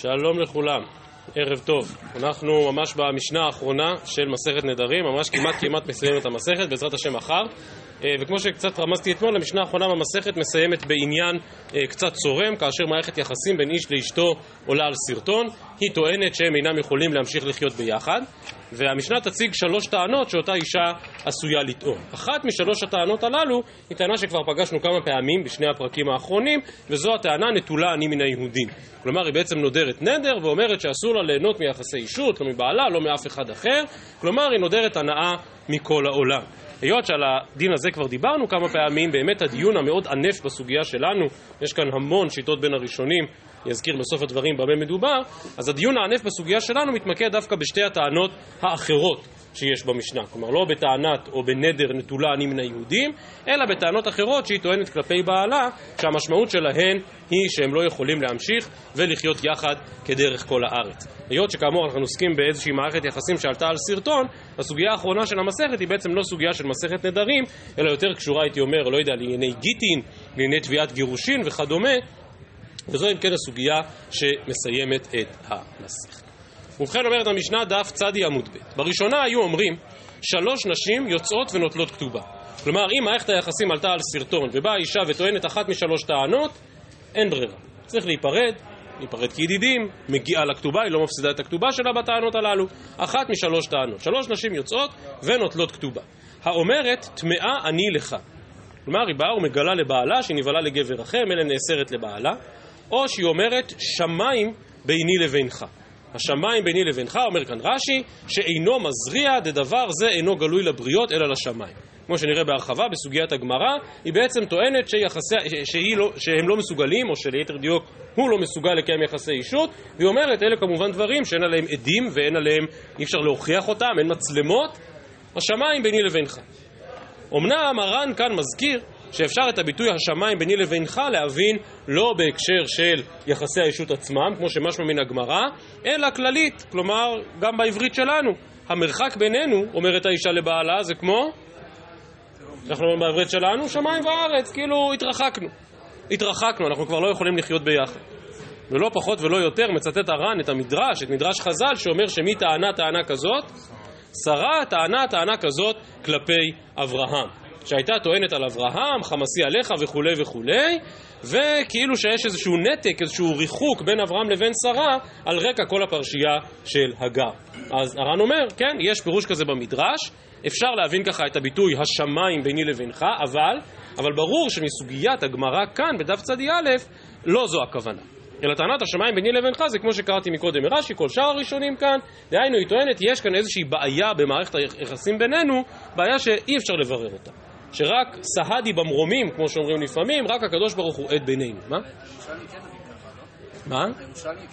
שלום לכולם, ערב טוב. אנחנו ממש במשנה האחרונה של מסכת נדרים, ממש כמעט כמעט מסיימת המסכת, בעזרת השם מחר. אה, וכמו שקצת רמזתי אתמול, המשנה האחרונה במסכת מסיימת בעניין אה, קצת צורם, כאשר מערכת יחסים בין איש לאשתו עולה על סרטון. היא טוענת שהם אינם יכולים להמשיך לחיות ביחד, והמשנה תציג שלוש טענות שאותה אישה עשויה לטעון. אחת משלוש הטענות הללו היא טענה שכבר פגשנו כמה פעמים בשני הפרקים האחרונים, וזו הטענה נטולה אני מן היהודים. כלומר, היא בעצם נודרת נדר ואומרת שאסור לה ליהנות מיחסי אישות, לא מבעלה, לא מאף אחד אחר. כלומר, היא נודרת הנאה מכל העולם. היות שעל הדין הזה כבר דיברנו כמה פעמים, באמת הדיון המאוד ענף בסוגיה שלנו, יש כאן המון שיטות בין הראשונים, אני אזכיר בסוף הדברים במה מדובר, אז הדיון הענף בסוגיה שלנו מתמקד דווקא בשתי הטענות האחרות שיש במשנה. כלומר, לא בטענת או בנדר נטולה אני מן היהודים, אלא בטענות אחרות שהיא טוענת כלפי בעלה, שהמשמעות שלהן היא שהם לא יכולים להמשיך ולחיות יחד כדרך כל הארץ. היות שכאמור אנחנו עוסקים באיזושהי מערכת יחסים שעלתה על סרטון, הסוגיה האחרונה של המסכת היא בעצם לא סוגיה של מסכת נדרים, אלא יותר קשורה, הייתי אומר, לא יודע, לענייני גיטין, לענייני תביעת גירושין וכדומה, וזו אם כן הסוגיה שמסיימת את המסכת. ובכן אומרת המשנה דף צדי עמוד ב' בראשונה היו אומרים שלוש נשים יוצאות ונוטלות כתובה. כלומר אם מערכת היחסים עלתה על סרטון ובאה אישה וטוענת אחת משלוש טענות אין ברירה. צריך להיפרד, להיפרד כידידים, מגיעה לכתובה, היא לא מפסידה את הכתובה שלה בטענות הללו. אחת משלוש טענות, שלוש נשים יוצאות ונוטלות כתובה. האומרת טמאה אני לך. כלומר היא באה ומגלה לבעלה שהיא נבהלה לגבר אחר, מילא נאסרת לבעלה או שהיא אומרת שמיים ביני לבינך. השמיים ביני לבינך, אומר כאן רש"י, שאינו מזריע דדבר זה אינו גלוי לבריות אלא לשמיים. כמו שנראה בהרחבה בסוגיית הגמרא, היא בעצם טוענת שיחסי, לא, שהם לא מסוגלים, או שליתר דיוק הוא לא מסוגל לקיים יחסי אישות, והיא אומרת, אלה כמובן דברים שאין עליהם עדים ואין עליהם, אי אפשר להוכיח אותם, אין מצלמות, השמיים ביני לבינך. אמנם הר"ן כאן מזכיר שאפשר את הביטוי השמיים ביני לבינך להבין לא בהקשר של יחסי האישות עצמם, כמו שמשמע מן הגמרא, אלא כללית, כלומר גם בעברית שלנו. המרחק בינינו, אומרת האישה לבעלה, זה כמו? אנחנו אומרים בעברית שלנו, שמיים וארץ, כאילו התרחקנו. התרחקנו, אנחנו כבר לא יכולים לחיות ביחד. ולא פחות ולא יותר מצטט הר"ן את המדרש, את מדרש חז"ל, שאומר שמי טענה טענה כזאת? שרה טענה טענה כזאת כלפי אברהם. שהייתה טוענת על אברהם, חמסי עליך וכולי וכולי, וכאילו שיש איזשהו נתק, איזשהו ריחוק בין אברהם לבין שרה על רקע כל הפרשייה של הגר. אז הר"ן אומר, כן, יש פירוש כזה במדרש, אפשר להבין ככה את הביטוי השמיים ביני לבינך, אבל, אבל ברור שמסוגיית הגמרא כאן, בדף צדי א', לא זו הכוונה. אלא טענת השמיים ביני לבינך זה כמו שקראתי מקודם מרש"י, כל שאר הראשונים כאן, דהיינו היא טוענת, יש כאן איזושהי בעיה במערכת היחסים בינינו, בעיה שאי אפשר לברר אותה. שרק סהדי במרומים, כמו שאומרים לפעמים, רק הקדוש ברוך הוא עד בינינו. מה? מה?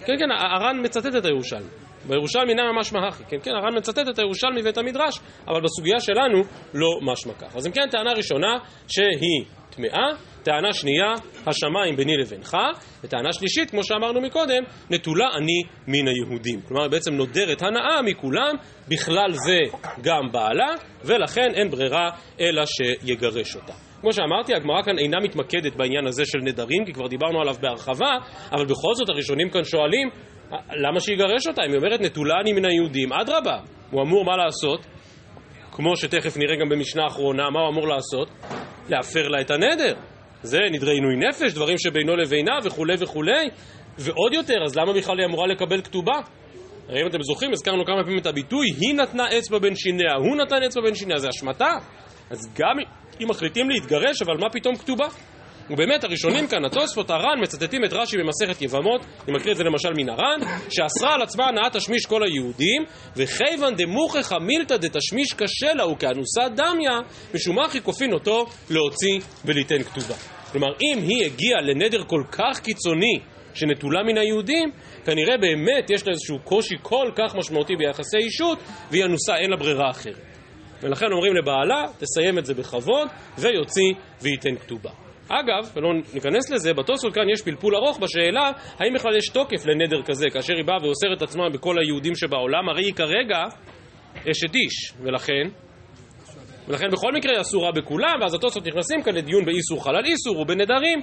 כן, כן, הר"ן מצטט את הירושלמי. בירושלמי אינה ממש מהכי, כן, כן, הר"ן מצטט את הירושלמי ואת המדרש, אבל בסוגיה שלנו לא משמע כך. אז אם כן, טענה ראשונה שהיא טמאה, טענה שנייה, השמיים ביני לבינך, וטענה שלישית, כמו שאמרנו מקודם, נטולה אני מן היהודים. כלומר, בעצם נודרת הנאה מכולם, בכלל זה גם בעלה, ולכן אין ברירה אלא שיגרש אותה. כמו שאמרתי, הגמרא כאן אינה מתמקדת בעניין הזה של נדרים, כי כבר דיברנו עליו בהרחבה, אבל בכל זאת הראשונים כאן שואלים, למה שיגרש אותה? אם היא אומרת נטולה אני מן היהודים, אדרבה, הוא אמור מה לעשות? כמו שתכף נראה גם במשנה האחרונה, מה הוא אמור לעשות? להפר לה את הנדר. זה נדרי עינוי נפש, דברים שבינו לבינה וכולי וכולי, ועוד יותר, אז למה בכלל היא אמורה לקבל כתובה? הרי אם אתם זוכרים, הזכרנו כמה פעמים את הביטוי, היא נתנה אצבע בין שיניה, הוא נתן אצבע בין שיניה, זה השמטה. אז גם אם מחליטים להתגרש, אבל מה פתאום כתובה? ובאמת הראשונים כאן, התוספות, הר"ן, מצטטים את רש"י במסכת יבמות, אני מקריא את זה למשל מן הר"ן, שאסרה על עצמה הנאה תשמיש כל היהודים, וכיוון דמוכחה מילתא דתשמיש קשה לה וכאנוסה דמיה, משום מה כופין אותו להוציא וליתן כתובה. כלומר, אם היא הגיעה לנדר כל כך קיצוני שנטולה מן היהודים, כנראה באמת יש לה איזשהו קושי כל כך משמעותי ביחסי אישות, והיא אנוסה, אין לה ברירה אחרת. ולכן אומרים לבעלה, תסיים את זה בכבוד, ויוציא וייתן כתובה. אגב, ולא ניכנס לזה, בתוספות כאן יש פלפול ארוך בשאלה האם בכלל יש תוקף לנדר כזה, כאשר היא באה ואוסרת עצמה בכל היהודים שבעולם, הרי היא כרגע אשת איש, ולכן ולכן בכל מקרה היא אסורה בכולם, ואז התוספות נכנסים כאן לדיון באיסור חלל איסור ובנדרים,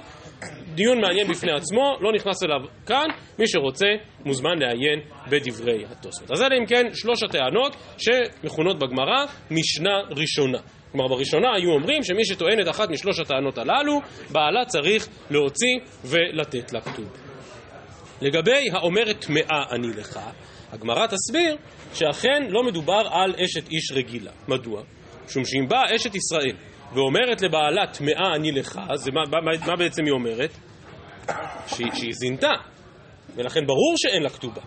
דיון מעניין בפני עצמו, לא נכנס אליו כאן, מי שרוצה מוזמן לעיין בדברי התוספות. אז אלה אם כן שלוש הטענות שמכונות בגמרא משנה ראשונה. כלומר בראשונה היו אומרים שמי שטוען את אחת משלוש הטענות הללו, בעלה צריך להוציא ולתת לה כתוב. לגבי האומרת טמאה אני לך, הגמרא תסביר שאכן לא מדובר על אשת איש רגילה. מדוע? משום שאם באה אשת ישראל ואומרת לבעלה טמאה אני לך, זה מה, מה, מה בעצם היא אומרת? שהיא, שהיא זינתה, ולכן ברור שאין לה כתובה.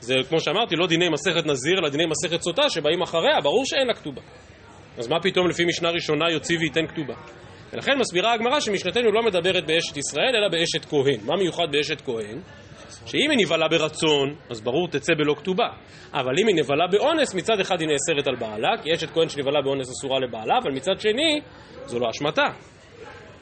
זה כמו שאמרתי, לא דיני מסכת נזיר, אלא דיני מסכת סוטה שבאים אחריה, ברור שאין לה כתובה. אז מה פתאום לפי משנה ראשונה יוציא וייתן כתובה? ולכן מסבירה הגמרא שמשנתנו לא מדברת באשת ישראל, אלא באשת כהן. מה מיוחד באשת כהן? שאם היא נבהלה ברצון, אז ברור תצא בלא כתובה. אבל אם היא נבהלה באונס, מצד אחד היא נאסרת על בעלה, כי אשת כהן שנבהלה באונס אסורה לבעלה, אבל מצד שני, זו לא אשמתה.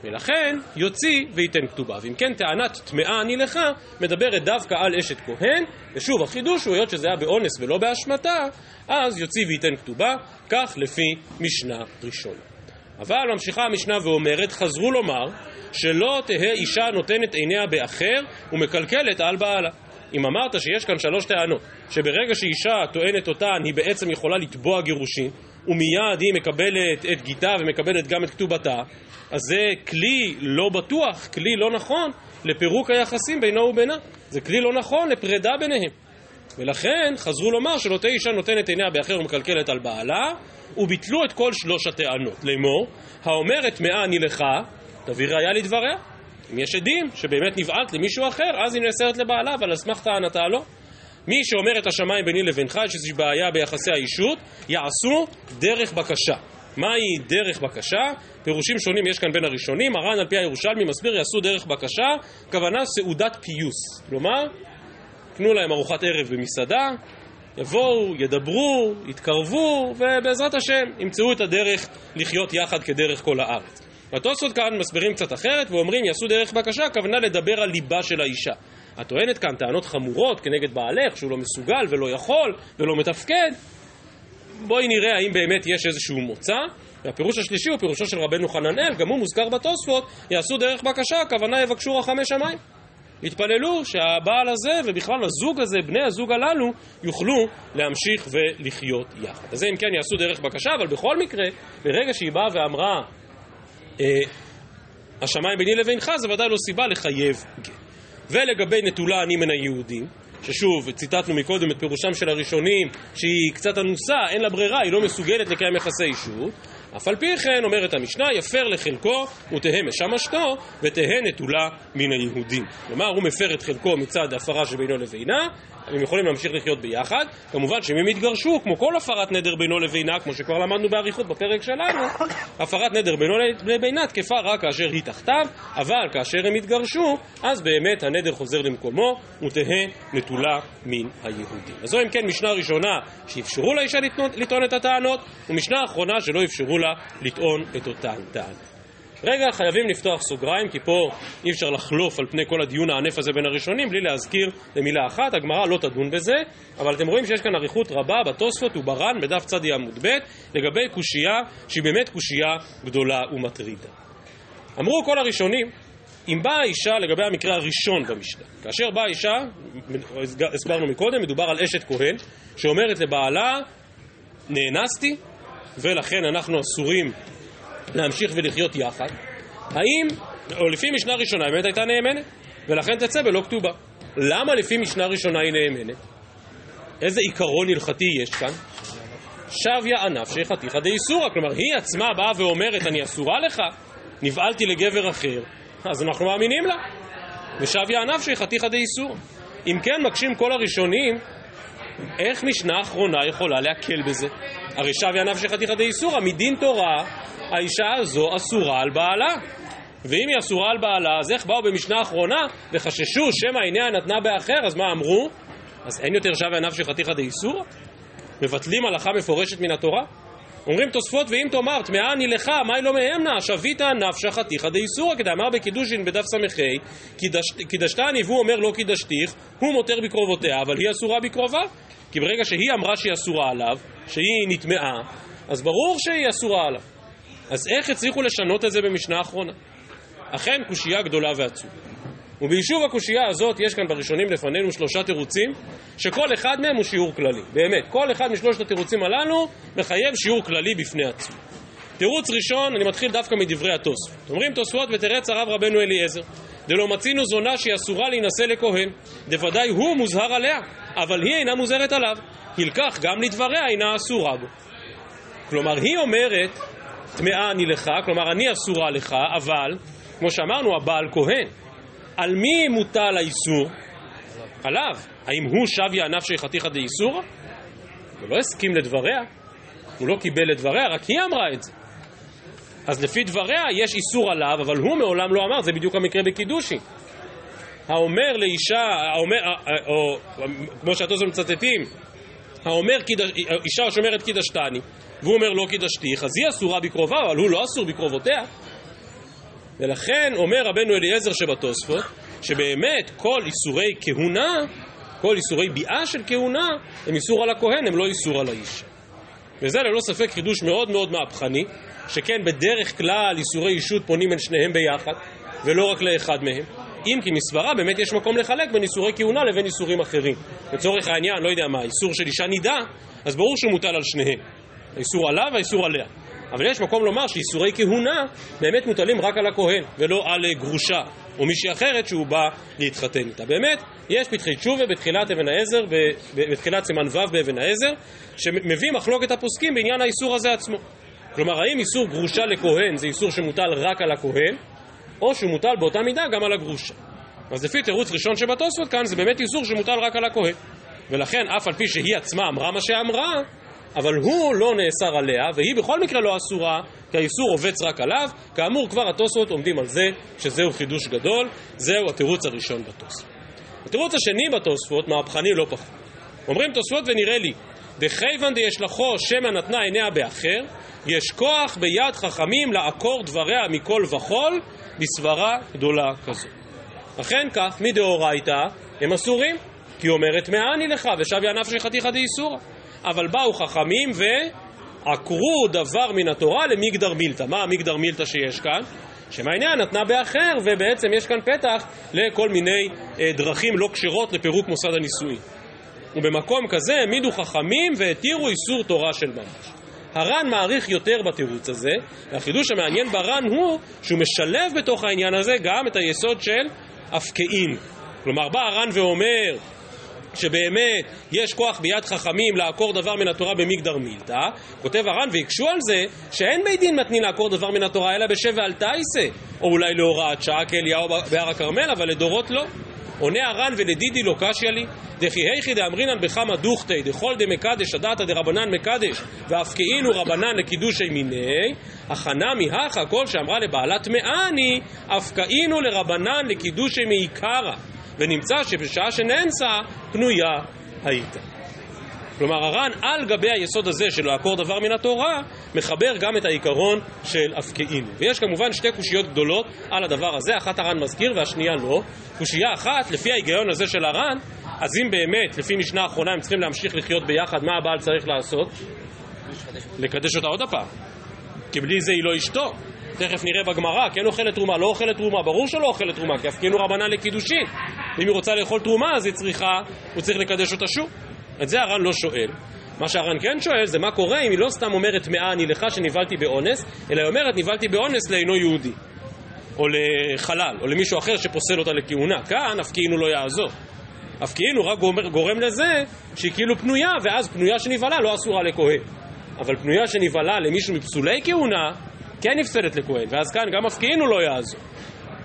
ולכן יוציא וייתן כתובה. ואם כן, טענת טמאה אני לך מדברת דווקא על אשת כהן, ושוב, החידוש הוא היות שזה היה באונס ולא באשמתה, אז יוציא וייתן כתובה, כך לפי משנה ראשונה. אבל ממשיכה המשנה ואומרת, חזרו לומר שלא תהא אישה נותנת עיניה באחר ומקלקלת על בעלה. אם אמרת שיש כאן שלוש טענות, שברגע שאישה טוענת אותן היא בעצם יכולה לתבוע גירושין, ומיד היא מקבלת את גיתה ומקבלת גם את כתובתה, אז זה כלי לא בטוח, כלי לא נכון לפירוק היחסים בינו ובינה. זה כלי לא נכון לפרידה ביניהם. ולכן חזרו לומר תהיה אישה נותנת עיניה באחר ומקלקלת על בעלה, וביטלו את כל שלוש הטענות. לאמור, האומרת טמאה אני לך, תביא ראיה לדבריה. אם יש עדים שבאמת נבעלת למישהו אחר, אז היא נאסרת לבעלה, אבל על סמך טענתה לא. מי שאומר את השמיים ביני לבינך, יש איזושהי בעיה ביחסי האישות, יעשו דרך בקשה. מהי דרך בקשה? פירושים שונים יש כאן בין הראשונים, הר"ן על פי הירושלמי מסביר יעשו דרך בקשה, כוונה סעודת פיוס. כלומר, תנו להם ארוחת ערב במסעדה, יבואו, ידברו, יתקרבו, ובעזרת השם ימצאו את הדרך לחיות יחד כדרך כל הארץ. והתוספות כאן מסבירים קצת אחרת ואומרים יעשו דרך בקשה, הכוונה לדבר על ליבה של האישה. את טוענת כאן טענות חמורות כנגד בעלך, שהוא לא מסוגל ולא יכול ולא מתפקד. בואי נראה האם באמת יש איזשהו מוצא. והפירוש השלישי הוא פירושו של רבנו חננאל, גם הוא מוזכר בתוספות, יעשו דרך בקשה, הכוונה יבקשו רחמי שמיים. יתפללו שהבעל הזה ובכלל הזוג הזה, בני הזוג הללו, יוכלו להמשיך ולחיות יחד. אז אם כן יעשו דרך בקשה, אבל בכל מקרה, ברגע שהיא באה ואמרה אה, השמיים ביני לבינך, זה ודאי לא סיבה לחייב גט. ולגבי נטולה אני מן היהודים, ששוב, ציטטנו מקודם את פירושם של הראשונים, שהיא קצת אנוסה, אין לה ברירה, היא לא מסוגלת לקיים יחסי אישות, אף על פי כן, אומרת המשנה, יפר לחלקו ותהא משמשתו ותהא נטולה מן היהודים. כלומר, הוא מפר את חלקו מצד הפרה שבינו לבינה, הם יכולים להמשיך לחיות ביחד. כמובן שאם הם יתגרשו, כמו כל הפרת נדר בינו לבינה, כמו שכבר למדנו באריכות בפרק שלנו, הפרת נדר בינו לבינה תקפה רק כאשר היא תחתיו, אבל כאשר הם יתגרשו, אז באמת הנדר חוזר למקומו ותהא נטולה מן היהודים. אז זו אם כן משנה ראשונה שאפשרו לאישה לטעון את הטענות, ומשנה אחרונה שלא אפשרו לה לטעון את אותן טענות. רגע, חייבים לפתוח סוגריים, כי פה אי אפשר לחלוף על פני כל הדיון הענף הזה בין הראשונים בלי להזכיר במילה אחת, הגמרא לא תדון בזה, אבל אתם רואים שיש כאן אריכות רבה בתוספות וברן בדף צדי עמוד ב' לגבי קושייה שהיא באמת קושייה גדולה ומטרידה. אמרו כל הראשונים, אם באה האישה לגבי המקרה הראשון במשנה, כאשר באה האישה, הסברנו מקודם, מדובר על אשת כהן, שאומרת לבעלה, נאנסתי, ולכן אנחנו אסורים להמשיך ולחיות יחד, האם, או לפי משנה ראשונה, באמת הייתה נאמנת, ולכן תצא בלא כתובה. למה לפי משנה ראשונה היא נאמנת? איזה עיקרון הלכתי יש כאן? שביה ענף שחתיכא דאיסורא, כלומר היא עצמה באה ואומרת אני אסורה לך, נבעלתי לגבר אחר, אז אנחנו מאמינים לה. ושביה ענף שחתיכא דאיסורא. אם כן מקשים כל הראשונים, איך משנה אחרונה יכולה להקל בזה? הרי שביה ענף שחתיכא דאיסורא, מדין תורה האישה הזו אסורה על בעלה. ואם היא אסורה על בעלה, אז איך באו במשנה האחרונה וחששו שמא עיניה נתנה באחר, אז מה אמרו? אז אין יותר שווה נפשי חתיכא דאיסורא? מבטלים הלכה מפורשת מן התורה? אומרים תוספות ואם תאמר טמאה אני לך, מאי לא מהמנה, שביתה נפשא חתיכא דאיסורא, כדאמר בקידושין בדף ס"ה, קידשתני והוא אומר לא קידשתיך, הוא מותר בקרובותיה, אבל היא אסורה בקרובה. כי ברגע שהיא אמרה שהיא אסורה עליו, שהיא נטמאה, אז ברור שהיא אסורה עליו. אז איך הצליחו לשנות את זה במשנה האחרונה? אכן קושייה גדולה ועצומה. וביישוב הקושייה הזאת יש כאן בראשונים לפנינו שלושה תירוצים, שכל אחד מהם הוא שיעור כללי. באמת, כל אחד משלושת התירוצים הללו מחייב שיעור כללי בפני עצמו. תירוץ ראשון, אני מתחיל דווקא מדברי התוספות. אומרים תוספות ותרץ הרב רבנו אליעזר, דלא מצינו זונה שהיא אסורה להינשא לכהן, דוודאי הוא מוזהר עליה, אבל היא אינה מוזהרת עליו. הלקח גם לדבריה אינה אסורה בו. כלומר, היא אומרת, טמאה אני לך, כלומר אני אסורה לך, אבל, כמו שאמרנו, הבעל כהן. על מי מוטל האיסור? עליו. האם הוא שב יענף שייכתיך דאיסורא? הוא לא הסכים לדבריה, הוא לא קיבל את דבריה, רק היא אמרה את זה. אז לפי דבריה יש איסור עליו, אבל הוא מעולם לא אמר, זה בדיוק המקרה בקידושין. האומר לאישה, האומר, או כמו שהתוספות מצטטים, האומר אישה שומרת קידשתני, והוא אומר לא קידשתיך, אז היא אסורה בקרובה, אבל הוא לא אסור בקרובותיה. ולכן אומר רבנו אליעזר שבתוספות, שבאמת כל איסורי כהונה, כל איסורי ביאה של כהונה, הם איסור על הכהן, הם לא איסור על האיש. וזה ללא ספק חידוש מאוד מאוד מהפכני, שכן בדרך כלל איסורי אישות פונים אל שניהם ביחד, ולא רק לאחד מהם. אם כי מסברה באמת יש מקום לחלק בין איסורי כהונה לבין איסורים אחרים. לצורך העניין, לא יודע מה, איסור של אישה נידה, אז ברור שהוא מוטל על שניהם. האיסור עליו והאיסור עליה. אבל יש מקום לומר שאיסורי כהונה באמת מוטלים רק על הכהן, ולא על אה, גרושה או מישהי אחרת שהוא בא להתחתן איתה. באמת, יש פתחי תשובה בתחילת אבן העזר, בתחילת סימן ו' באבן העזר, שמביא מחלוקת הפוסקים בעניין האיסור הזה עצמו. כלומר, האם איסור גרושה לכהן זה איסור שמוטל רק על הכהן, או שהוא מוטל באותה מידה גם על הגרושה. אז לפי תירוץ ראשון שבתוספות כאן, זה באמת איסור שמוטל רק על הכהן. ולכן, אף על פי שהיא עצמה אמרה מה שאמרה, אבל הוא לא נאסר עליה, והיא בכל מקרה לא אסורה, כי האיסור רובץ רק עליו. כאמור, כבר התוספות עומדים על זה, שזהו חידוש גדול, זהו התירוץ הראשון בתוספות. התירוץ השני בתוספות, מהפכני לא פחות. אומרים תוספות ונראה לי, דכיוון דישלחו שמא נתנה עיניה באחר, יש כוח ביד חכמים לעקור דבריה מכל וכול בסברה גדולה כזו. אכן כך, מדאורייתא הם אסורים, כי אומרת מאני לך ושב יענף שחתיכא דאיסורא. אבל באו חכמים ועקרו דבר מן התורה למגדר מילתא. מה המגדר מילתא שיש כאן? שמעניין נתנה באחר, ובעצם יש כאן פתח לכל מיני אה, דרכים לא כשרות לפירוק מוסד הנישואין. ובמקום כזה העמידו חכמים והתירו איסור תורה של ממש. הר"ן מעריך יותר בתירוץ הזה, והחידוש המעניין בר"ן הוא שהוא משלב בתוך העניין הזה גם את היסוד של אפקאין. כלומר, בא הר"ן ואומר שבאמת יש כוח ביד חכמים לעקור דבר מן התורה במגדר מילתא, כותב הר"ן והקשו על זה שאין בית דין מתנין לעקור דבר מן התורה אלא בשבע אל תייסה, או אולי להוראת שעה כאליהו בהר הכרמל, אבל לדורות לא. עונה הר"ן ולדידי לא קשיא לי, דכי היכי דאמרינן בחמא דוכתי, דכל דמקדש הדתא דרבנן מקדש, ואף כאילו רבנן לקידושי מיני, הכנה מהכה כל שאמרה לבעלת מאני, אף כאילו לרבנן לקידושי מעיקרא. ונמצא שבשעה שנאנסה, פנויה הייתה. כלומר, הר"ן על גבי היסוד הזה של לעקור דבר מן התורה, מחבר גם את העיקרון של אפקאינו. ויש כמובן שתי קושיות גדולות על הדבר הזה, אחת הר"ן מזכיר והשנייה לא. קושייה אחת, לפי ההיגיון הזה של הר"ן, אז אם באמת, לפי משנה האחרונה, הם צריכים להמשיך לחיות ביחד, מה הבעל צריך לעשות? לקדש אותה עוד הפעם. כי בלי זה היא לא אשתו. תכף נראה בגמרא, כן אוכלת תרומה, לא אוכלת תרומה, ברור שלא אוכלת תרומה, כי הפקינו רבנן לקידושין. ואם היא רוצה לאכול תרומה, אז היא צריכה, הוא צריך לקדש אותה שוב. את זה הר"ן לא שואל. מה שהר"ן כן שואל זה מה קורה אם היא לא סתם אומרת טמאה אני לך שנבהלתי באונס, אלא היא אומרת נבהלתי באונס לאינו יהודי. או לחלל, או למישהו אחר שפוסל אותה לכהונה. כאן אף כאילו לא יעזור. אף כאילו רק גורם, לזה שהיא כאילו פנויה, ואז פנויה שנבהלה לא אסורה לכהן. אבל פנויה שנבהלה למישהו מפסולי כהונה, כן נפסלת לכהן, ואז כאן גם הפקיעינו לא יעזור.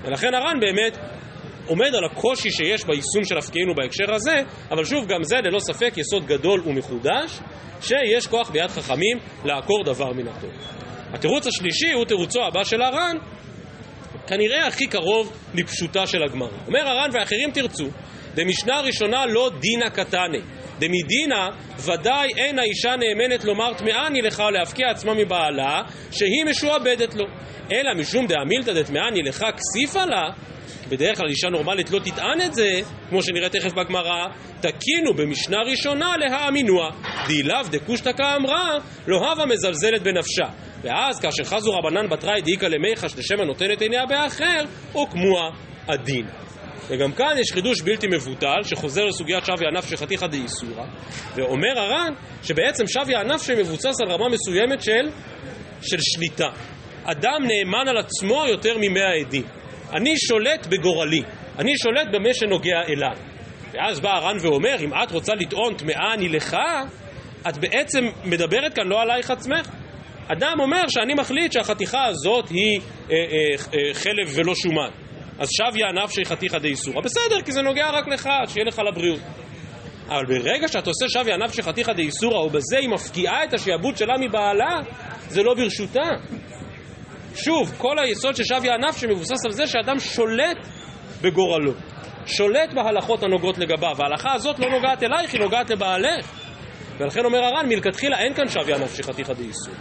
ולכן הר"ן באמת עומד על הקושי שיש ביישום של הפקיעינו בהקשר הזה, אבל שוב, גם זה ללא ספק יסוד גדול ומחודש, שיש כוח ביד חכמים לעקור דבר מן הטוב. התירוץ השלישי הוא תירוצו הבא של הר"ן, כנראה הכי קרוב לפשוטה של הגמרא. אומר הר"ן ואחרים תרצו, במשנה ראשונה לא דינא קטני, דמדינא ודאי אין האישה נאמנת לומר טמאני לך להפקיע עצמה מבעלה שהיא משועבדת לו אלא משום דאמילתא דטמאני לך כסיפה לה בדרך כלל אישה נורמלית לא תטען את זה, כמו שנראה תכף בגמרא, תקינו במשנה ראשונה להאמינוה, דאילאו דקושטא כאמרה, לא הווה מזלזלת בנפשה. ואז כאשר חזו רבנן בתראי דאיכא למיחש לשם הנותנת עיניה באחר, הוקמוה הדין. וגם כאן יש חידוש בלתי מבוטל, שחוזר לסוגיית שווי ענף שחתיכא דאיסורא, ואומר הר"ן שבעצם שווי ענף שמבוסס על רמה מסוימת של, של שליטה. אדם נאמן על עצמו יותר ממאה עדים. אני שולט בגורלי, אני שולט במה שנוגע אליי. ואז בא הר"ן ואומר, אם את רוצה לטעון טמאה אני לך, את בעצם מדברת כאן לא עלייך עצמך. אדם אומר שאני מחליט שהחתיכה הזאת היא אה, אה, אה, חלב ולא שומן. אז שב יענף שהיא חתיכא דאיסורא. בסדר, כי זה נוגע רק לך, שיהיה לך לבריאות. אבל ברגע שאת עושה שב יענף של חתיכא דאיסורא, ובזה היא מפקיעה את השעבוד שלה מבעלה, זה לא ברשותה. שוב, כל היסוד של שב יענף שמבוסס על זה שאדם שולט בגורלו. שולט בהלכות הנוגעות לגביו. ההלכה הזאת לא נוגעת אלייך, היא נוגעת לבעלך. ולכן אומר הר"ן, מלכתחילה אין כאן שב יענף של חתיכא דאיסורא.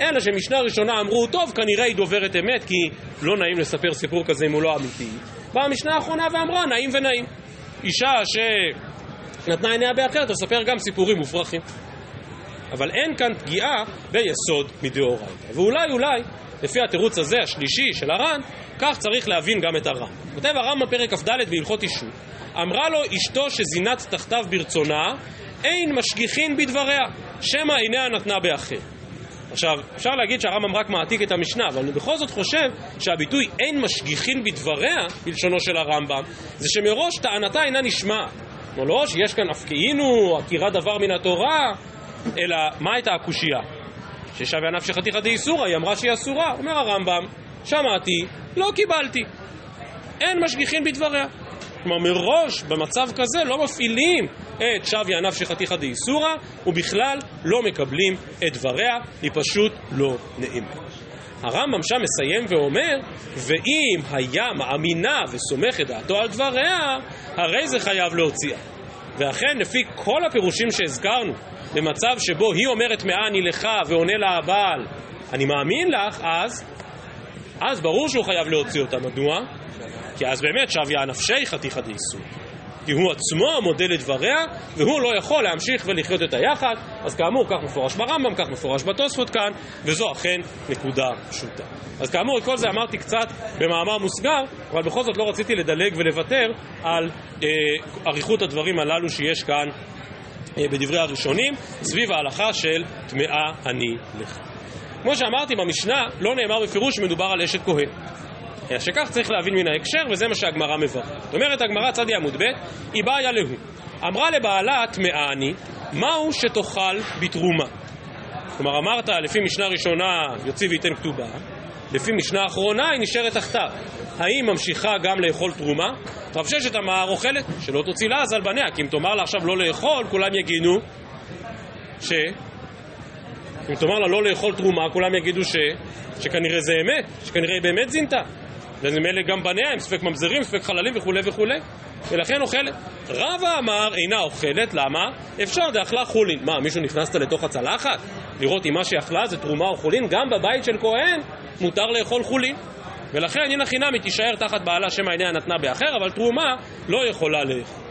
אלא שמשנה ראשונה אמרו, טוב, כנראה היא דוברת אמת, כי לא נעים לספר סיפור כזה אם הוא לא אמיתי. באה המשנה האחרונה ואמרה, נעים ונעים. אישה שנתנה עיניה באחרת, תספר גם סיפורים מופרכים. אבל אין כאן פגיעה ביסוד מדאורייתא. ואולי, אולי, לפי התירוץ הזה, השלישי של הר"ן, כך צריך להבין גם את הר"ן. כותב הר"ן בפרק כ"ד בהלכות אישות, אמרה לו אשתו שזינת תחתיו ברצונה, אין משגיחין בדבריה, שמא עיניה נתנה באחר. עכשיו, אפשר להגיד שהרמב"ם רק מעתיק את המשנה, אבל אני בכל זאת חושב שהביטוי אין משגיחין בדבריה, בלשונו של הרמב"ם, זה שמראש טענתה אינה נשמעת. כלומר, לא שיש כאן הפקיעינו, עקירה דבר מן התורה, אלא מה הייתה הקושייה? ששווה ענף שחתיכא דאיסורא, היא אמרה שהיא אסורה. אומר הרמב"ם, שמעתי, לא קיבלתי. אין משגיחין בדבריה. כלומר, מראש, במצב כזה, לא מפעילים את שווי ענף שחתיכא דאיסורא, ובכלל לא מקבלים את דבריה, היא פשוט לא נאמרת. הרמב"ם שם מסיים ואומר, ואם היה מאמינה וסומך את דעתו על דבריה, הרי זה חייב להוציאה. ואכן, לפי כל הפירושים שהזכרנו, במצב שבו היא אומרת מאה אני לך ועונה לה הבעל, אני מאמין לך, אז, אז ברור שהוא חייב להוציא אותה. מדוע? כי אז באמת שביה נפשי חתיכא דאיסור. כי הוא עצמו מודה לדבריה, והוא לא יכול להמשיך ולחיות את היחד, אז כאמור, כך מפורש ברמב"ם, כך מפורש בתוספות כאן, וזו אכן נקודה פשוטה. אז כאמור, את כל זה אמרתי קצת במאמר מוסגר, אבל בכל זאת לא רציתי לדלג ולוותר על אה, אריכות הדברים הללו שיש כאן בדברי הראשונים, סביב ההלכה של טמאה אני לך. כמו שאמרתי במשנה, לא נאמר בפירוש שמדובר על אשת כהן. אלא שכך צריך להבין מן ההקשר, וזה מה שהגמרא מברכת. זאת אומרת הגמרא, צדי עמוד ב', היא באה להו. אמרה לבעלה, טמאה אני, מהו שתאכל בתרומה? כלומר, אמרת, לפי משנה ראשונה, יוציא וייתן כתובה, לפי משנה אחרונה, היא נשארת תחתיו. האם ממשיכה גם לאכול תרומה? רב ששת אמר, אוכלת, שלא תוציא לעז על בניה, כי אם תאמר לה עכשיו לא לאכול, כולם יגידו ש... אם תאמר לה לא לאכול תרומה, כולם יגידו ש... שכנראה זה אמת, שכנראה היא באמת זינתה. וממילא גם בניה הם ספק ממזרים, ספק חללים וכולי וכולי, ולכן אוכלת. רבא אמר אינה אוכלת, למה? אפשר דאכלה חולין. מה, מישהו נכנסת לתוך הצלחת? לראות אם מה שאכלה זה תרומה או חולין? גם בבית של כהן מותר לאכול חולין. ולכן הנה חינמי תישאר תחת בעלה שמא עיניה נתנה באחר, אבל תרומה לא יכולה לאכול.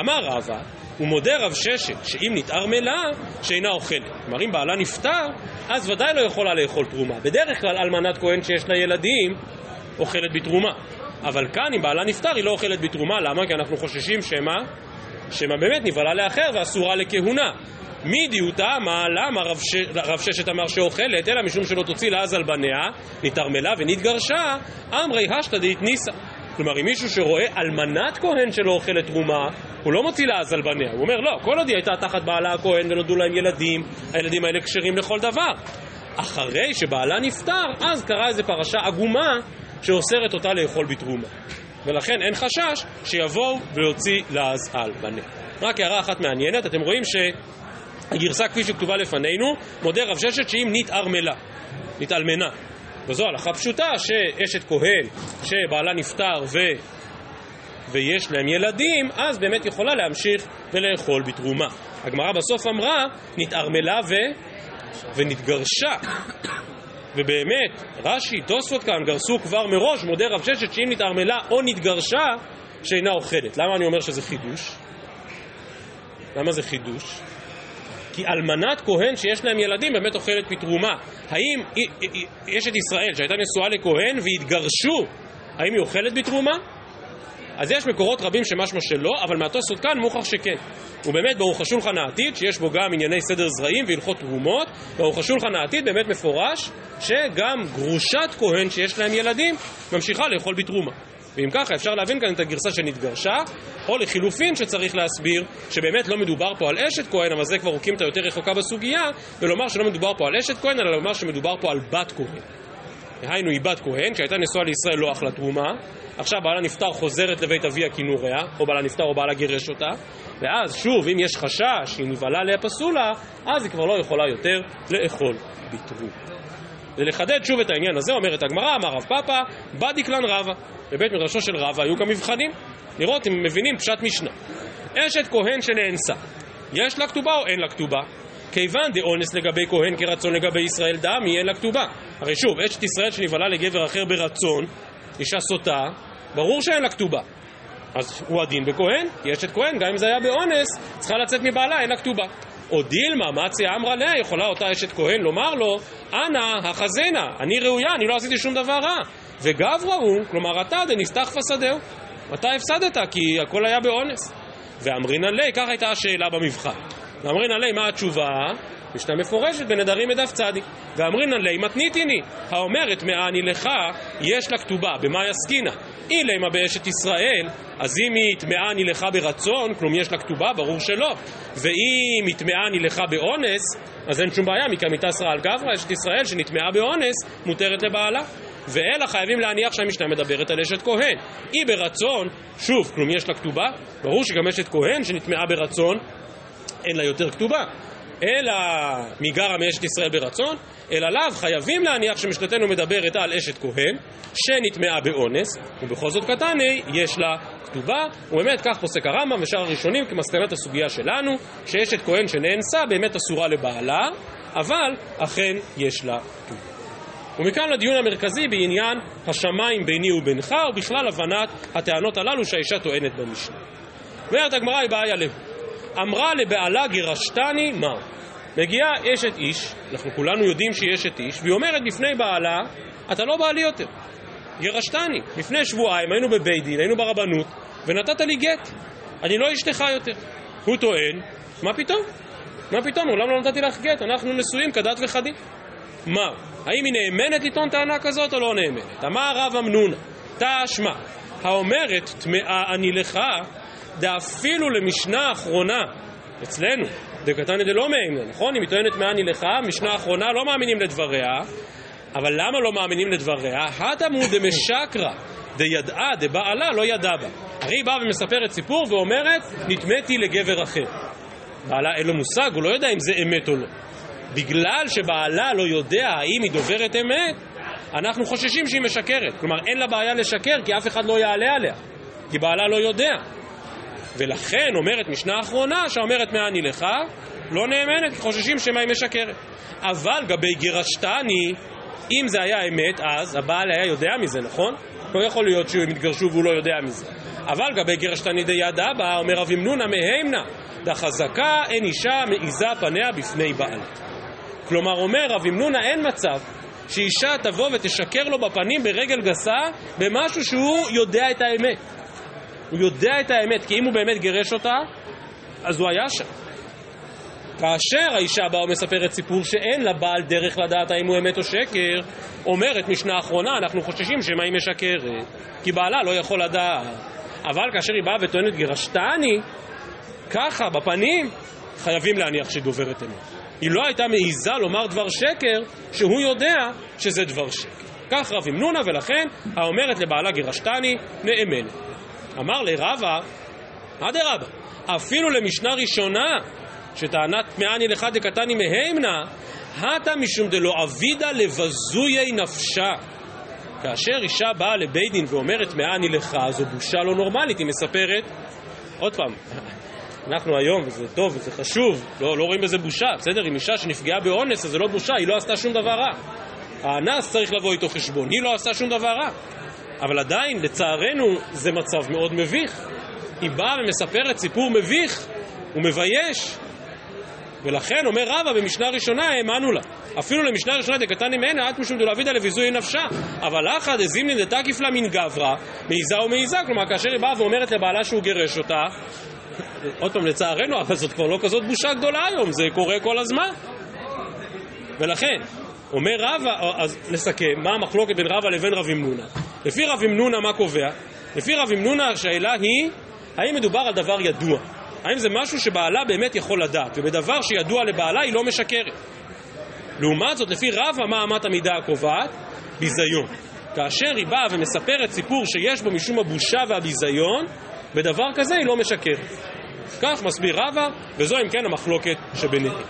אמר רבא, ומודה רב ששת, שאם נתערמלה, שאינה אוכלת. כלומר, אם בעלה נפטר, אז ודאי לא יכולה לאכול תרומה. בדרך כלל אלמנת כהן שיש לה ילדים, אוכלת בתרומה. אבל כאן, אם בעלה נפטר, היא לא אוכלת בתרומה. למה? כי אנחנו חוששים שמא, שמא באמת נבהלה לאחר ואסורה לכהונה. מי דיוטה? מה? למה רב, ש... רב ששת אמר שאוכלת, אלא משום שלא תוציא לעז על בניה, נתערמלה ונתגרשה, אמרי השתא דאיתניסא. כלומר, אם מישהו שרואה אלמנת כהן שלא אוכלת תרומה, הוא לא מוציא לעז על בניה. הוא אומר, לא, כל עוד היא הייתה תחת בעלה הכהן ונולדו להם ילדים, הילדים האלה כשרים לכל דבר. אחרי שבעלה נפטר, אז קרה איזו פרשה עגומה שאוסרת אותה לאכול בתרומה. ולכן אין חשש שיבואו ויוציא לעז על בניה. רק הערה אחת מעניינת, אתם רואים שהגרסה כפי שכתובה לפנינו, מודה רב ששת שאם נתערמלה, נתעלמנה. וזו הלכה פשוטה שאשת כהן שבעלה נפטר ו... ויש להם ילדים, אז באמת יכולה להמשיך ולאכול בתרומה. הגמרא בסוף אמרה, נתערמלה ו... ונתגרשה. ובאמת, רש"י, תוספות כאן, גרסו כבר מראש, מודה רב ששת שאם נתערמלה או נתגרשה, שאינה אוכלת. למה אני אומר שזה חידוש? למה זה חידוש? כי אלמנת כהן שיש להם ילדים באמת אוכלת מתרומה. האם אשת ישראל שהייתה נשואה לכהן והתגרשו, האם היא אוכלת בתרומה? אז יש מקורות רבים שמשמע שלא, אבל מהתוספות כאן מוכח שכן. ובאמת ברוך השולחן העתיד, שיש בו גם ענייני סדר זרעים והלכות תרומות, ברוך השולחן העתיד באמת מפורש שגם גרושת כהן שיש להם ילדים ממשיכה לאכול בתרומה. ואם ככה אפשר להבין כאן את הגרסה שנתגרשה, או לחילופין שצריך להסביר שבאמת לא מדובר פה על אשת כהן, אבל זה כבר רוקים יותר רחוקה בסוגיה, ולומר שלא מדובר פה על אשת כהן, אלא לומר שמדובר פה על בת כהן. דהיינו היא בת כהן, שהייתה נשואה לישראל לא אכלה תרומה, עכשיו בעלה נפטר חוזרת לבית אביה כינוריה, או בעלה נפטר או בעלה גירש אותה, ואז שוב, אם יש חשש שהיא נבהלה לפסולה, אז היא כבר לא יכולה יותר לאכול בתרומה. ולחדד שוב את העניין הזה, אומרת הגמרא, אמר רב פאפא, בדיקלן רבא. בבית מדרשו של רבא היו גם מבחנים, לראות אם מבינים פשט משנה. אשת כהן שנאנסה, יש לה כתובה או אין לה כתובה? כיוון דאונס לגבי כהן כרצון לגבי ישראל דמי, אין לה כתובה. הרי שוב, אשת ישראל שנבהלה לגבר אחר ברצון, אישה סוטה, ברור שאין לה כתובה. אז הוא הדין בכהן, כי אשת כהן, גם אם זה היה באונס, צריכה לצאת מבעלה, אין לה כתובה. או דילמה, מציה אמרה לה, יכולה אותה אשת כהן לומר לו, אנא החזנה, אני ראויה, אני לא עשיתי שום דבר רע. וגברה הוא, כלומר אתה דנפתח פסדהו. אתה הפסדת, כי הכל היה באונס. ואמרינא ליה, כך הייתה השאלה במבחן. ואמרינא ליה, מה התשובה? משנה מפורשת בנדרים מדף צדיק. ואמרינא ליה מתניתיני, האומרת מאני לך, יש לה כתובה, במה יסקינה? אילמה באשת ישראל, אז אם היא טמאני לך ברצון, כלום יש לה כתובה, ברור שלא. ואם היא טמאני לך באונס, אז אין שום בעיה, מקמיתה סרא על גברא, אשת ישראל שנטמעה באונס, מותרת לבעלה. ואלה חייבים להניח שהמשנה מדברת על אשת כהן. היא ברצון, שוב, כלום יש לה כתובה, ברור שגם אשת כהן שנטמעה ברצון, אין לה יותר כתובה. אלא מגרה מאשת ישראל ברצון, אלא לאו חייבים להניח שמשנתנו מדברת על אשת כהן, שנטמעה באונס, ובכל זאת קטני, יש לה כתובה, ובאמת כך פוסק הרמב"ם ושאר הראשונים כמסקנת הסוגיה שלנו, שאשת כהן שנאנסה באמת אסורה לבעלה, אבל אכן יש לה כתובה. ומכאן לדיון המרכזי בעניין השמיים ביני ובינך, ובכלל הבנת הטענות הללו שהאישה טוענת במשנה. אומרת הגמרא היא בעיה לב. אמרה לבעלה גירשתני מה? מגיעה אשת איש, אנחנו כולנו יודעים שהיא אשת איש, והיא אומרת בפני בעלה, אתה לא בעלי יותר. גירשתני. לפני שבועיים היינו בבית דין, היינו ברבנות, ונתת לי גט. אני לא אשתך יותר. הוא טוען, מה פתאום? מה פתאום? מעולם לא נתתי לך גט, אנחנו נשואים כדת וכדין. מה? האם היא נאמנת לטעון טענה כזאת או לא נאמנת? אמר רב אמנונה, תשמע, האומרת טמאה אני לך, דאפילו למשנה האחרונה, אצלנו, דקתני דלא מאמנה, נכון? אם היא טוענת טמאה אני לך, משנה האחרונה לא מאמינים לדבריה, אבל למה לא מאמינים לדבריה? התמו דמשקרא, דידעה, דבעלה, לא ידע בה. הרי היא באה ומספרת סיפור ואומרת, נטמאתי לגבר אחר. בעלה אין לו מושג, הוא לא יודע אם זה אמת או לא. בגלל שבעלה לא יודע האם היא דוברת אמת, אנחנו חוששים שהיא משקרת. כלומר, אין לה בעיה לשקר כי אף אחד לא יעלה עליה, כי בעלה לא יודע. ולכן אומרת משנה אחרונה שאומרת מה אני לך, לא נאמנת, כי חוששים שמא היא משקרת. אבל גבי גירשתני, אם זה היה אמת, אז הבעל היה יודע מזה, נכון? לא יכול להיות שהם יתגרשו והוא לא יודע מזה. אבל גבי גירשתני דידה בה, אומר רב אמנונה מהימנה, דחזקה אין אישה מעיזה פניה בפני בעל. כלומר, אומר רב אמנונה, אין מצב שאישה תבוא ותשקר לו בפנים ברגל גסה במשהו שהוא יודע את האמת. הוא יודע את האמת, כי אם הוא באמת גירש אותה, אז הוא היה שם. כאשר האישה באה ומספרת סיפור שאין לה בעל דרך לדעת האם הוא אמת או שקר, אומרת משנה אחרונה, אנחנו חוששים שמא היא משקרת, כי בעלה לא יכול לדעת. אבל כאשר היא באה וטוענת גירשתני, ככה, בפנים, חייבים להניח שהיא דוברת אמת. היא לא הייתה מעיזה לומר דבר שקר שהוא יודע שזה דבר שקר. כך רב אמנונה, ולכן האומרת לבעלה גירשתני נאמנת. אמר לרבה, אדרבה, אפילו למשנה ראשונה, שטענת טמאני לך דקתני מהימנה, הטה משום דלא אבידה לבזויי נפשה. כאשר אישה באה לבית דין ואומרת טמאני לך, זו בושה לא נורמלית, היא מספרת, עוד פעם, אנחנו היום, וזה טוב וזה חשוב, לא, לא רואים בזה בושה, בסדר? אם אישה שנפגעה באונס, אז זה לא בושה, היא לא עשתה שום דבר רע. האנס צריך לבוא איתו חשבון, היא לא עשה שום דבר רע. אבל עדיין, לצערנו, זה מצב מאוד מביך. היא באה ומספרת סיפור מביך ומבייש. ולכן אומר רבא במשנה ראשונה האמנו לה. אפילו למשנה ראשונה דקתני ממנה את משום דלעבידה לביזוי נפשה. אבל אחא דזימני דתקיף לה מן גברא, מעיזה ומעיזה. כלומר, כאשר היא באה ואומרת לבעלה שהוא גירש אותה, עוד פעם, לצערנו, אבל זאת כבר לא כזאת בושה גדולה היום, זה קורה כל הזמן. ולכן, אומר רבא, אז נסכם, מה המחלוקת בין רבא לבין רב אמנונה? לפי רב אמנונה מה קובע? לפי רב אמנונה השאלה היא, האם מדובר על דבר ידוע? האם זה משהו שבעלה באמת יכול לדעת, ובדבר שידוע לבעלה היא לא משקרת? לעומת זאת, לפי רבא, מה אמת המידה הקובעת? ביזיון. כאשר היא באה ומספרת סיפור שיש בו משום הבושה והביזיון, בדבר כזה היא לא משקרת. כך מסביר רבא, וזו אם כן המחלוקת שביניהם.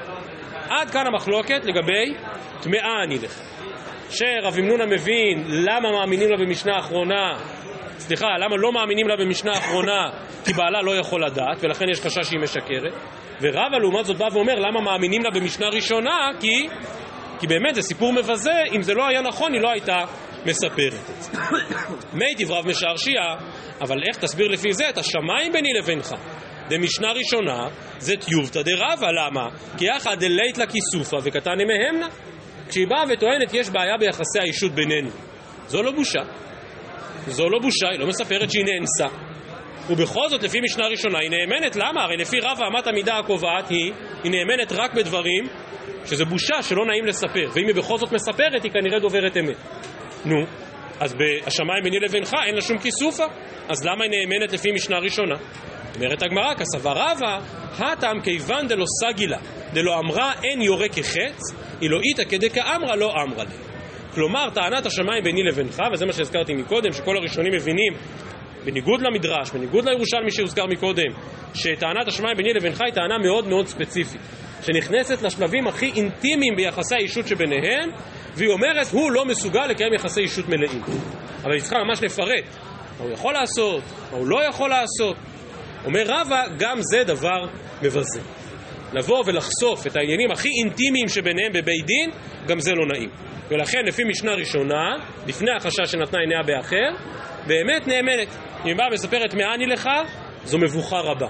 עד כאן המחלוקת לגבי טמאה אני לך. שרב אמנונה מבין למה מאמינים לה במשנה האחרונה, סליחה, למה לא מאמינים לה במשנה האחרונה כי בעלה לא יכול לדעת ולכן יש חשש שהיא משקרת ורבא לעומת זאת בא ואומר למה מאמינים לה במשנה ראשונה כי, כי באמת זה סיפור מבזה, אם זה לא היה נכון היא לא הייתה מספרת את זה. מי דבריו משעשיה, אבל איך תסביר לפי זה את השמיים ביני לבינך? דמשנה ראשונה זה טיובתא דרבא, למה? כי יחד דלית לה כיסופא וקטני מהמנה. כשהיא באה וטוענת יש בעיה ביחסי האישות בינינו, זו לא בושה. זו לא בושה, היא לא מספרת שהיא נאנסה. ובכל זאת, לפי משנה ראשונה, היא נאמנת, למה? הרי לפי רב אמת המידה הקובעת היא, היא נאמנת רק בדברים שזה בושה שלא נעים לספר, ואם היא בכל זאת מספרת, היא כנראה דוברת אמת. נו, אז בשמיים ביני לבינך אין לה שום כיסופה, אז למה היא נאמנת לפי משנה ראשונה? אומרת הגמרא, כסבר רבא, הטעם כיוון דלא סגילה, דלא אמרה אין יורה כחץ, אילו איתא כדכאמרה לא אמרה לי. כלומר, טענת השמיים ביני לבינך, וזה מה שהזכרתי מקודם, שכל הראשונים מבינים, בניגוד למדרש, בניגוד לירושלמי שהוזכר מקודם, שטענת השמיים ביני לבינך היא טענה מאוד מאוד ספציפית, שנכנסת לשלבים הכי אינטימיים ביחסי האישות שביניהם, והיא אומרת, הוא לא מסוגל לקיים יחסי אישות מלאים. אבל היא צריכה ממש לפרט מה הוא יכול לעשות, מה הוא לא יכול לעשות. אומר רבא, גם זה דבר מבזה. לבוא ולחשוף את העניינים הכי אינטימיים שביניהם בבית דין, גם זה לא נעים. ולכן לפי משנה ראשונה, לפני החשש שנתנה עיניה באחר, באמת נאמנת. אם היא באה ומספרת מאני לך, זו מבוכה רבה.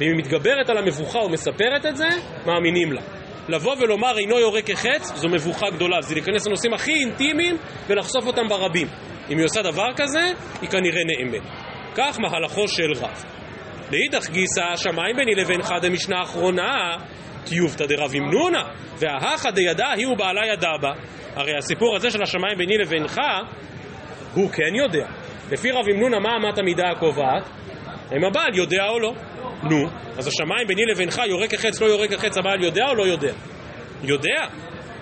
ואם היא מתגברת על המבוכה ומספרת את זה, מאמינים לה. לבוא ולומר אינו יורה כחץ, זו מבוכה גדולה. זה להיכנס לנושאים הכי אינטימיים ולחשוף אותם ברבים. אם היא עושה דבר כזה, היא כנראה נאמנת. כך מהלכו של רב. לאידך גיסא, השמיים ביני לבינך דמשנה האחרונה, טיובתא דרב אמנונה, וההכה דידע היא ובעלה ידע בה. הרי הסיפור הזה של השמיים ביני לבינך, הוא כן יודע. לפי רב אמנונה, מה אמת המידה הקובעת? האם הבעל יודע או לא? נו, אז השמיים ביני לבינך, יורה כחץ, לא יורה כחץ, הבעל יודע או לא יודע? יודע.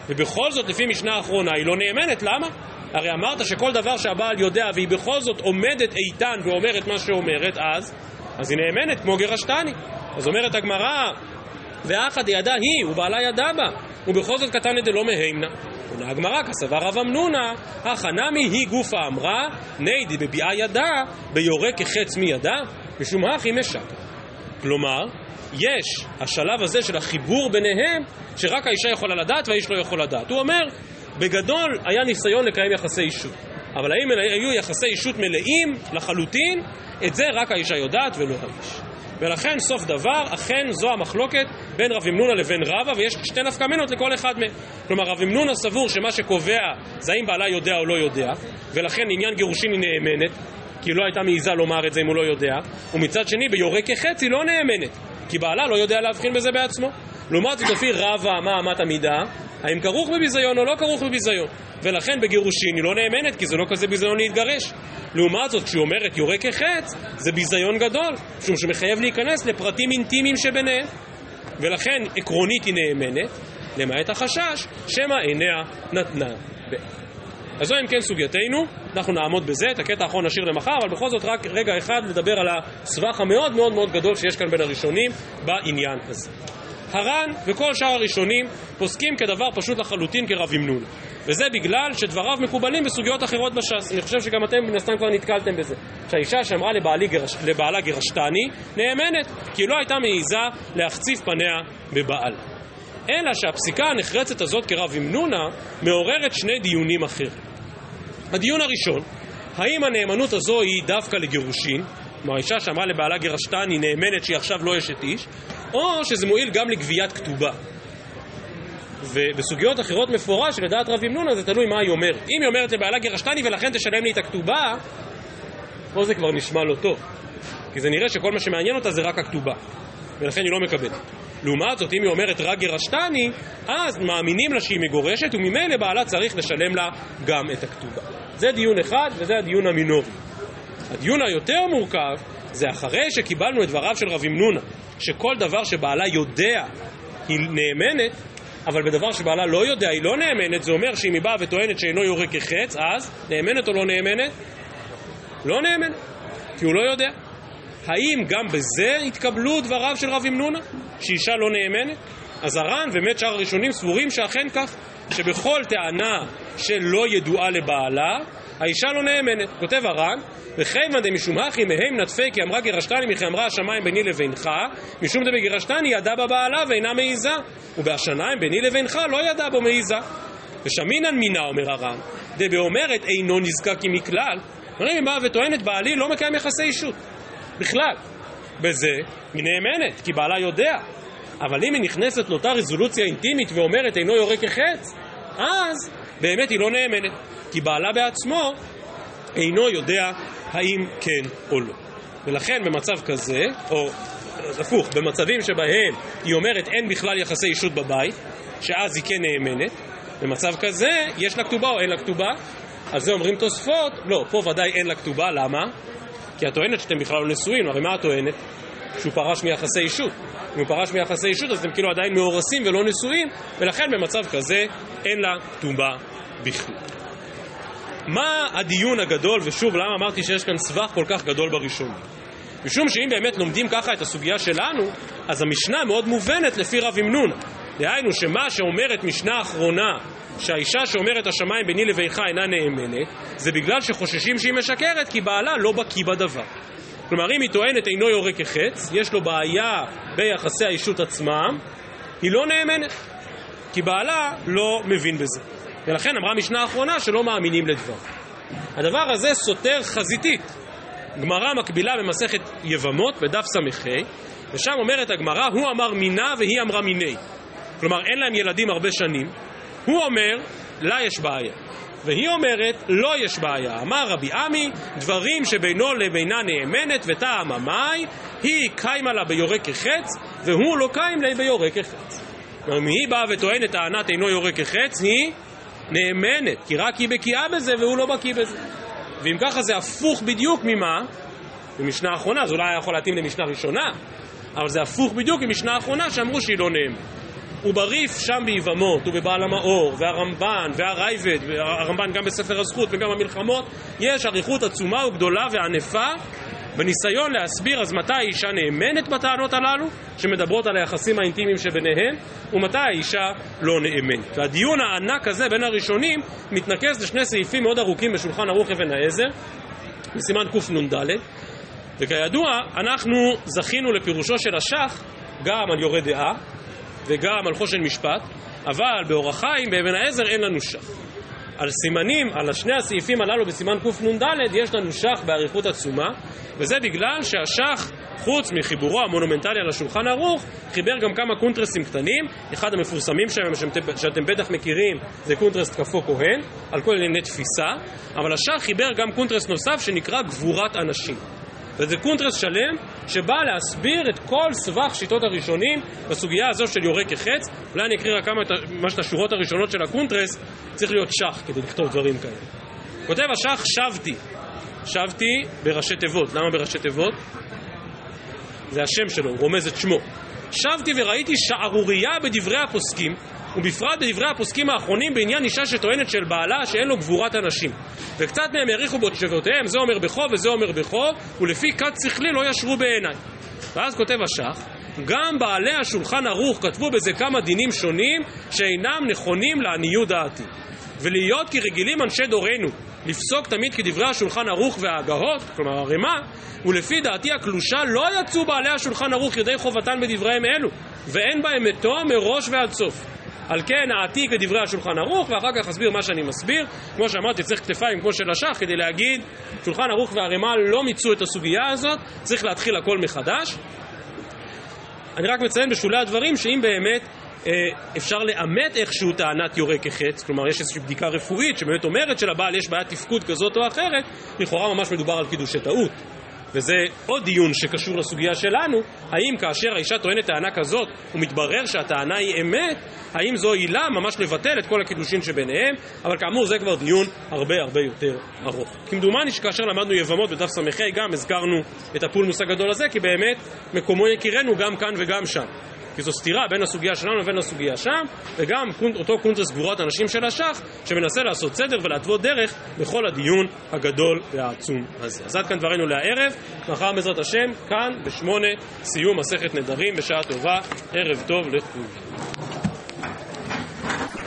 ובכל זאת, לפי משנה האחרונה, היא לא נאמנת, למה? הרי אמרת שכל דבר שהבעל יודע והיא בכל זאת עומדת איתן ואומרת מה שאומרת, אז, אז היא נאמנת כמו גרשתני. אז אומרת הגמרא, ואחד ידע היא, ובעלה ידע בה, ובכל זאת קטן דלא מהימנה. עונה הגמרא, כסבר רב אמנונה, החנמי היא גופה אמרה, ניידי בביאה ידה, ביורה כחץ מידה, משום הכי משק. כלומר, יש השלב הזה של החיבור ביניהם, שרק האישה יכולה לדעת והאיש לא יכול לדעת. הוא אומר, בגדול היה ניסיון לקיים יחסי אישות. אבל האם היו יחסי אישות מלאים לחלוטין? את זה רק האישה יודעת ולא האיש. ולכן סוף דבר, אכן זו המחלוקת בין רב אמנונה לבין רבא, ויש שתי נפקא מינות לכל אחד מהם. כלומר, רב אמנונה סבור שמה שקובע זה האם בעלה יודע או לא יודע, ולכן עניין גירושין היא נאמנת, כי היא לא הייתה מעיזה לומר את זה אם הוא לא יודע, ומצד שני, ביורה כחץ היא לא נאמנת, כי בעלה לא יודע להבחין בזה בעצמו. לעומת זאת, לפי רבא, מה אמת המידה? האם כרוך בביזיון או לא כרוך בביזיון. ולכן בגירושין היא לא נאמנת, כי זה לא כזה ביזיון להתגרש. לעומת זאת, כשהיא אומרת יורה כחץ, זה ביזיון גדול, משום שמחייב להיכנס לפרטים אינטימיים שביניהם. ולכן עקרונית היא נאמנת, למעט החשש, שמא עיניה נתנה. אז זו אם כן סוגייתנו, אנחנו נעמוד בזה, את הקטע האחרון נשאיר למחר, אבל בכל זאת רק רגע אחד לדבר על הסבך המאוד מאוד מאוד גדול שיש כאן בין הראשונים בעניין הזה. הר"ן וכל שאר הראשונים פוסקים כדבר פשוט לחלוטין כרב אמנון. וזה בגלל שדבריו מקובלים בסוגיות אחרות בש"ס. אני חושב שגם אתם מן הסתם כבר נתקלתם בזה. שהאישה שאמרה גרש, לבעלה גירשתני, נאמנת, כי היא לא הייתה מעיזה להחציף פניה בבעל. אלא שהפסיקה הנחרצת הזאת כרב ימנונה מעוררת שני דיונים אחרים. הדיון הראשון, האם הנאמנות הזו היא דווקא לגירושין, כלומר האישה שאמרה לבעלה גירשתני נאמנת שהיא עכשיו לא אשת איש, או שזה מועיל גם לגביית כתובה. ובסוגיות אחרות מפורש, שלדעת רב ימנונה זה תלוי מה היא אומרת. אם היא אומרת לבעלה גירשתני ולכן תשלם לי את הכתובה, פה זה כבר נשמע לא טוב. כי זה נראה שכל מה שמעניין אותה זה רק הכתובה, ולכן היא לא מקבלת. לעומת זאת, אם היא אומרת רק גירשתני, אז מאמינים לה שהיא מגורשת, וממילא בעלה צריך לשלם לה גם את הכתובה. זה דיון אחד, וזה הדיון המינורי. הדיון היותר מורכב, זה אחרי שקיבלנו את דבריו של רב ימנונה, שכל דבר שבעלה יודע היא נאמנת, אבל בדבר שבעלה לא יודע היא לא נאמנת, זה אומר שאם היא באה וטוענת שאינו יורה כחץ, אז נאמנת או לא נאמנת? לא נאמנת, כי הוא לא יודע. האם גם בזה התקבלו דבריו של רב ימנונה, שאישה לא נאמנת? אז הר"ן ובאמת שאר הראשונים סבורים שאכן כך, שבכל טענה שלא ידועה לבעלה, האישה לא נאמנת. כותב הר"ן, וכיוון דמשום הכי מהם נטפי כי אמרה גירשתני מכי אמרה השמיים ביני לבינך, משום דבגירשתני ידע בבעלה ואינה מעיזה, ובהשניים ביני לבינך לא ידע בו מעיזה. ושמינן מינה, אומר הר"ן, דבאומרת אינו נזקק מכלל, אומרים, היא באה וטוענת בעלי לא מקיים יחסי אישות, בכלל. בזה היא נאמנת, כי בעלה יודע. אבל אם היא נכנסת לאותה רזולוציה אינטימית ואומרת אינו יורה כחץ, אז באמת היא לא נאמנת, כי בעלה בעצמו אינו יודע האם כן או לא. ולכן במצב כזה, או הפוך, במצבים שבהם היא אומרת אין בכלל יחסי אישות בבית, שאז היא כן נאמנת, במצב כזה יש לה כתובה או אין לה כתובה? על זה אומרים תוספות, לא, פה ודאי אין לה כתובה, למה? כי את טוענת שאתם בכלל לא נשואים, הרי מה את טוענת? שהוא פרש מיחסי אישות. אם הוא פרש מיחסי אישות אז אתם כאילו עדיין מאורסים ולא נשואים, ולכן במצב כזה אין לה כתובה בכלל. מה הדיון הגדול, ושוב, למה אמרתי שיש כאן סבך כל כך גדול בראשון? משום שאם באמת לומדים ככה את הסוגיה שלנו, אז המשנה מאוד מובנת לפי רב ימנונה. דהיינו שמה שאומרת משנה אחרונה, שהאישה שאומרת השמיים ביני לבינך אינה נאמנת, זה בגלל שחוששים שהיא משקרת, כי בעלה לא בקיא בדבר. כלומר, אם היא טוענת אינו יורה כחץ, יש לו בעיה ביחסי האישות עצמם, היא לא נאמנת, כי בעלה לא מבין בזה. ולכן אמרה המשנה האחרונה שלא מאמינים לדבר. הדבר הזה סותר חזיתית. גמרא מקבילה במסכת יבמות בדף ס"ה, ושם אומרת הגמרא, הוא אמר מינה והיא אמרה מיני. כלומר, אין להם ילדים הרבה שנים. הוא אומר, לה יש בעיה. והיא אומרת, לא יש בעיה. אמר רבי עמי, דברים שבינו לבינה נאמנת וטעם המאי, היא קיימה לה ביורה כחץ, והוא לא קיים לה ביורה כחץ. כלומר, אם היא באה וטוענת טענת אינו יורה כחץ, היא נאמנת, כי רק היא בקיאה בזה והוא לא בקיא בזה. ואם ככה זה הפוך בדיוק ממה? ממשנה האחרונה, זה אולי היה יכול להתאים למשנה ראשונה, אבל זה הפוך בדיוק ממשנה האחרונה שאמרו שהיא לא נאמנת. ובריף שם ביבמות, ובבעל המאור, והרמב"ן, והרייבד, והרמב"ן גם בספר הזכות וגם במלחמות, יש אריכות עצומה וגדולה וענפה בניסיון להסביר אז מתי האישה נאמנת בטענות הללו, שמדברות על היחסים האינטימיים שביניהן, ומתי האישה לא נאמנת. והדיון הענק הזה בין הראשונים מתנקז לשני סעיפים מאוד ארוכים בשולחן ערוך אבן העזר, בסימן קנ"ד, וכידוע, אנחנו זכינו לפירושו של השח גם על יורה דעה וגם על חושן משפט, אבל באורח חיים, באבן העזר, אין לנו שח. על סימנים, על שני הסעיפים הללו בסימן קנ"ד, יש לנו שח באריכות עצומה, וזה בגלל שהשח, חוץ מחיבורו המונומנטלי על השולחן ערוך, חיבר גם כמה קונטרסים קטנים, אחד המפורסמים שלהם, שאתם בטח מכירים, זה קונטרס תקפו כהן, על כל ענייני תפיסה, אבל הש"ך חיבר גם קונטרס נוסף שנקרא גבורת אנשים. וזה קונטרס שלם שבא להסביר את כל סבך שיטות הראשונים בסוגיה הזו של יורה כחץ. אולי אני אקריא רק כמה את ממש השורות הראשונות של הקונטרס, צריך להיות ש"ך כדי לכתוב דברים כאלה. כותב הש"ך שבתי, שבתי בראשי תיבות. למה בראשי תיבות? זה השם שלו, הוא רומז את שמו. שבתי וראיתי שערורייה בדברי הפוסקים, ובפרט בדברי הפוסקים האחרונים בעניין אישה שטוענת של בעלה שאין לו גבורת הנשים. וקצת מהם האריכו בתשבותיהם, זה אומר בחוב וזה אומר בחוב, ולפי כת שכלי לא ישרו בעיניי. ואז כותב השח, גם בעלי השולחן ערוך כתבו בזה כמה דינים שונים שאינם נכונים לעניות דעתי. ולהיות כי רגילים אנשי דורנו לפסוק תמיד כדברי השולחן ערוך וההגהות, כלומר הרמ"א, ולפי דעתי הקלושה לא יצאו בעלי השולחן ערוך ידי חובתן בדבריהם אלו, ואין בהם מתום מראש ועד סוף. על כן העתיק את דברי השולחן ערוך ואחר כך אסביר מה שאני מסביר. כמו שאמרתי צריך כתפיים כמו של השח כדי להגיד שולחן ערוך והרימה לא מיצו את הסוגיה הזאת, צריך להתחיל הכל מחדש. אני רק מציין בשולי הדברים שאם באמת אה, אפשר לאמת איכשהו טענת יורה כחץ, כלומר יש איזושהי בדיקה רפואית שבאמת אומרת שלבעל יש בעיית תפקוד כזאת או אחרת, לכאורה ממש מדובר על קידושי טעות. וזה עוד דיון שקשור לסוגיה שלנו, האם כאשר האישה טוענת טענה כזאת ומתברר שהטענה היא אמת, האם זו עילה ממש לבטל את כל הקידושין שביניהם, אבל כאמור זה כבר דיון הרבה הרבה יותר ארוך. כמדומני שכאשר למדנו יבמות בדף ס"ה גם הזכרנו את הפולמוס הגדול הזה, כי באמת מקומו יכירנו גם כאן וגם שם. כי זו סתירה בין הסוגיה שלנו לבין הסוגיה שם, וגם אותו קונטרס גבורת הנשים של השח, שמנסה לעשות סדר ולהתוות דרך בכל הדיון הגדול והעצום הזה. אז עד כאן דברינו לערב, מחר בעזרת השם, כאן בשמונה, סיום מסכת נדרים בשעה טובה, ערב טוב לכולם.